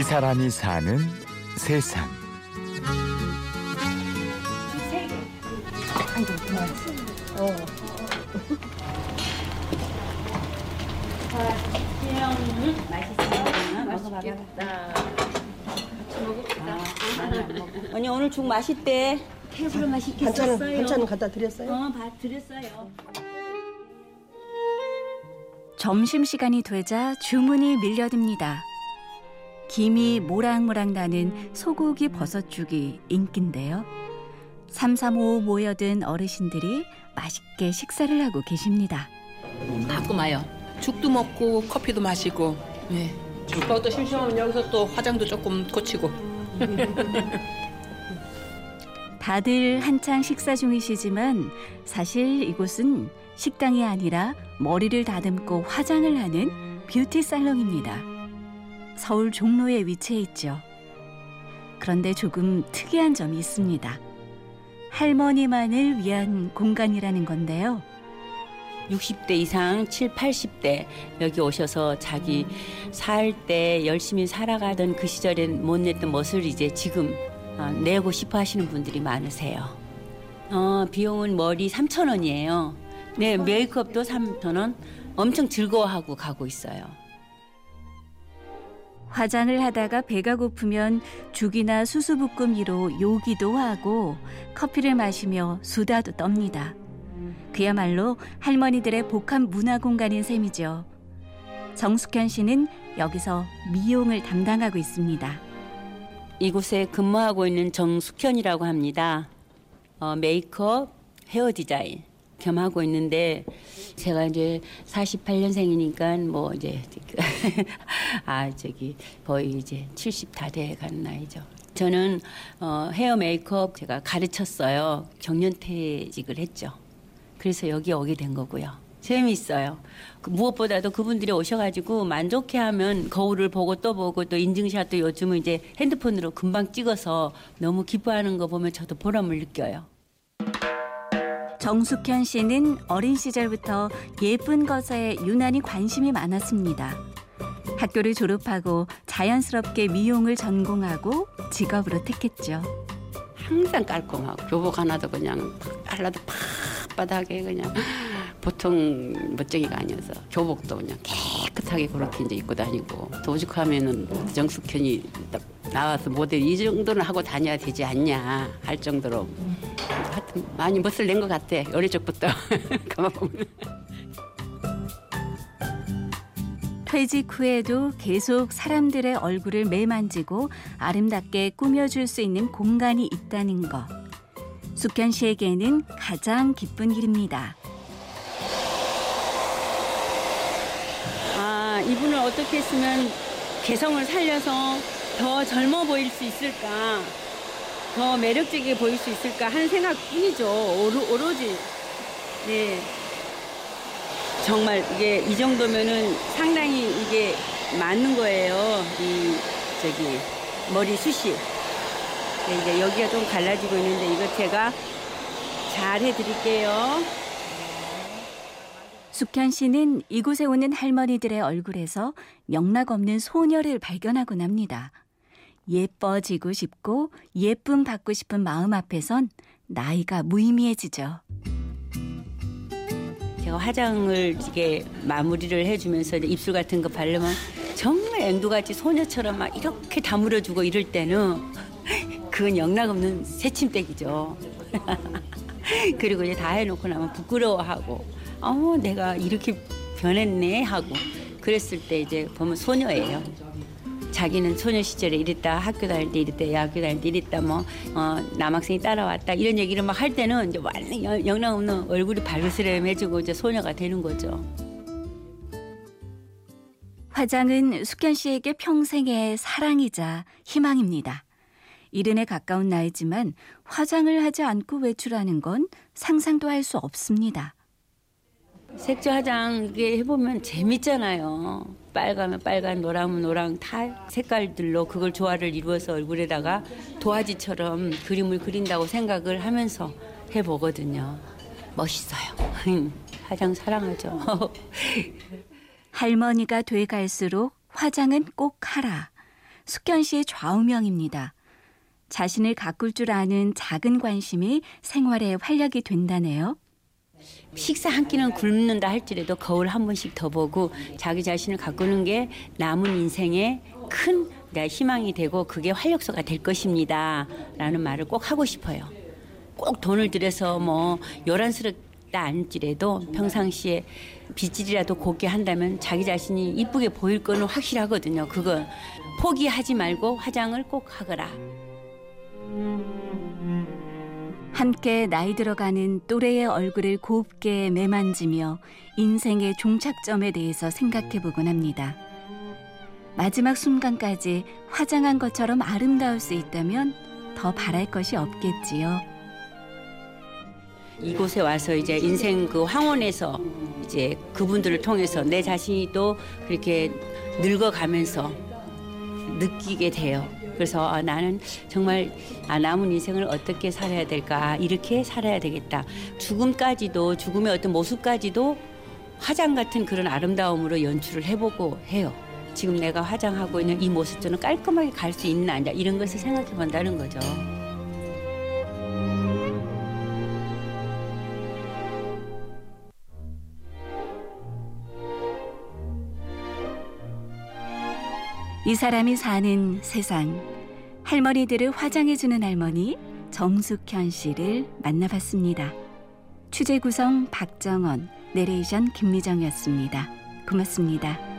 이 사람이 사는 세상. 언니 오늘 죽 맛있대. 테이블 맛있겠었어요. 반찬은 반찬은 갖다 드렸어요? 어, 밥 드렸어요. 점심시간이 되자 주문이 밀려듭니다. 김이 모락모락 나는 소고기 버섯죽이 인기인데요. 삼삼오오 모여든 어르신들이 맛있게 식사를 하고 계십니다. 가끔 와요. 죽도 먹고 커피도 마시고. 네. 또 심심하면 여기서 또 화장도 조금 고치고. 다들 한창 식사 중이시지만 사실 이곳은 식당이 아니라 머리를 다듬고 화장을 하는 뷰티 살롱입니다. 서울 종로에 위치해 있죠. 그런데 조금 특이한 점이 있습니다. 할머니만을 위한 공간이라는 건데요. 60대 이상 7, 80대 여기 오셔서 자기 살 때 열심히 살아가던 그 시절엔 못 냈던 멋을 이제 지금 어, 내고 싶어 하시는 분들이 많으세요. 어, 비용은 머리 3천 원이에요. 네, 메이크업도 3천 원. 엄청 즐거워하고 가고 있어요. 화장을 하다가 배가 고프면 죽이나 수수부꾼 위로 요기도 하고 커피를 마시며 수다도 떱니다. 그야말로 할머니들의 복합 문화 공간인 셈이죠. 정숙현 씨는 여기서 미용을 담당하고 있습니다. 이곳에 근무하고 있는 정숙현이라고 합니다. 어, 메이크업, 헤어 디자인 겸 하고 있는데 제가 이제 48년생이니까 뭐 이제 아 저기 거의 이제 70 다돼간 나이죠. 저는 어, 헤어 메이크업 제가 가르쳤어요. 정년퇴직을 했죠. 그래서 여기 오게 된 거고요. 재미있어요. 그 무엇보다도 그분들이 오셔가지고 만족해 하면 거울을 보고 또 보고 또 인증샷도 요즘은 이제 핸드폰으로 금방 찍어서 너무 기뻐하는 거 보면 저도 보람을 느껴요. 정숙현 씨는 어린 시절부터 예쁜 것에 유난히 관심이 많았습니다. 학교를 졸업하고 자연스럽게 미용을 전공하고 직업으로 택했죠. 항상 깔끔하고 교복 하나도 그냥 하나도 빳빳하게 그냥 보통 멋쟁이가 아니어서 교복도 그냥 깨끗하게 그렇게 이제 입고 다니고 도직하면은 정숙현이 딱 나와서 모델 이 정도는 하고 다녀야 되지 않냐 할 정도로 많이 멋을 낸 것 같아 어릴 적부터 가만 보면 퇴직 후에도 계속 사람들의 얼굴을 매만지고 아름답게 꾸며줄 수 있는 공간이 있다는 것. 숙현 씨에게는 가장 기쁜 일입니다. 아, 이분을 어떻게 했으면 개성을 살려서 더 젊어 보일 수 있을까? 더 매력적이게 보일 수 있을까 하는 생각뿐이죠. 오로, 오로 지. 네. 정말 이게 이 정도면은 상당히 이게 맞는 거예요. 이, 저기, 머리 숱이. 네, 이제 여기가 좀 갈라지고 있는데 이거 제가 잘 해드릴게요. 숙현 씨는 이곳에 오는 할머니들의 얼굴에서 명락 없는 소녀를 발견하곤 합니다. 예뻐지고 싶고 예쁨 받고 싶은 마음 앞에선 나이가 무의미해지죠. 제가 화장을 이게 마무리를 해주면서 입술 같은 거 바르면 정말 앵두같이 소녀처럼 막 이렇게 다물어주고 이럴 때는 그건 영락 없는 새침대기죠. 그리고 이제 다 해놓고 나면 부끄러워하고 어 내가 이렇게 변했네 하고 그랬을 때 이제 보면 소녀예요. 자기는 소녀 시절에 이랬다 학교 다닐 때 이랬다 학교 다닐 때 이랬다 뭐 어, 남학생이 따라왔다 이런 얘기를 막 할 때는 이제 완전 영- 영락 없는 얼굴이 발그스름해지고 이제 소녀가 되는 거죠. 화장은 숙현 씨에게 평생의 사랑이자 희망입니다. 이른에 가까운 나이지만 화장을 하지 않고 외출하는 건 상상도 할 수 없습니다. 색조 화장 이게 해보면 재밌잖아요. 빨가면 빨간, 노랑면 노랑 다 색깔들로 그걸 조화를 이루어서 얼굴에다가 도화지처럼 그림을 그린다고 생각을 하면서 해보거든요. 멋있어요. 화장 사랑하죠. 할머니가 돼 갈수록 화장은 꼭 하라. 숙현 씨의 좌우명입니다. 자신을 가꿀 줄 아는 작은 관심이 생활에 활력이 된다네요. 식사 한 끼는 굶는다 할지라도 거울 한 번씩 더 보고 자기 자신을 가꾸는 게 남은 인생의 큰 희망이 되고 그게 활력소가 될 것입니다. 라는 말을 꼭 하고 싶어요. 꼭 돈을 들여서 뭐 요란스럽다 않지라도 평상시에 빗질이라도 곱게 한다면 자기 자신이 이쁘게 보일 거는 확실하거든요. 그거 포기하지 말고 화장을 꼭 하거라. 함께 나이 들어가는 또래의 얼굴을 곱게 매만지며 인생의 종착점에 대해서 생각해 보곤 합니다. 마지막 순간까지 화장한 것처럼 아름다울 수 있다면 더 바랄 것이 없겠지요. 이곳에 와서 이제 인생 그 황혼에서 이제 그분들을 통해서 내 자신이 또 그렇게 늙어가면서 느끼게 돼요. 그래서 아, 나는 정말 아, 남은 인생을 어떻게 살아야 될까 이렇게 살아야 되겠다. 죽음까지도 죽음의 어떤 모습까지도 화장 같은 그런 아름다움으로 연출을 해보고 해요. 지금 내가 화장하고 있는 이 모습처럼 깔끔하게 갈 수 있나 아니 이런 것을 생각해 본다는 거죠. 이 사람이 사는 세상 할머니들을 화장해주는 할머니 정숙현 씨를 만나봤습니다. 취재 구성 박정원, 내레이션 김미정이었습니다. 고맙습니다.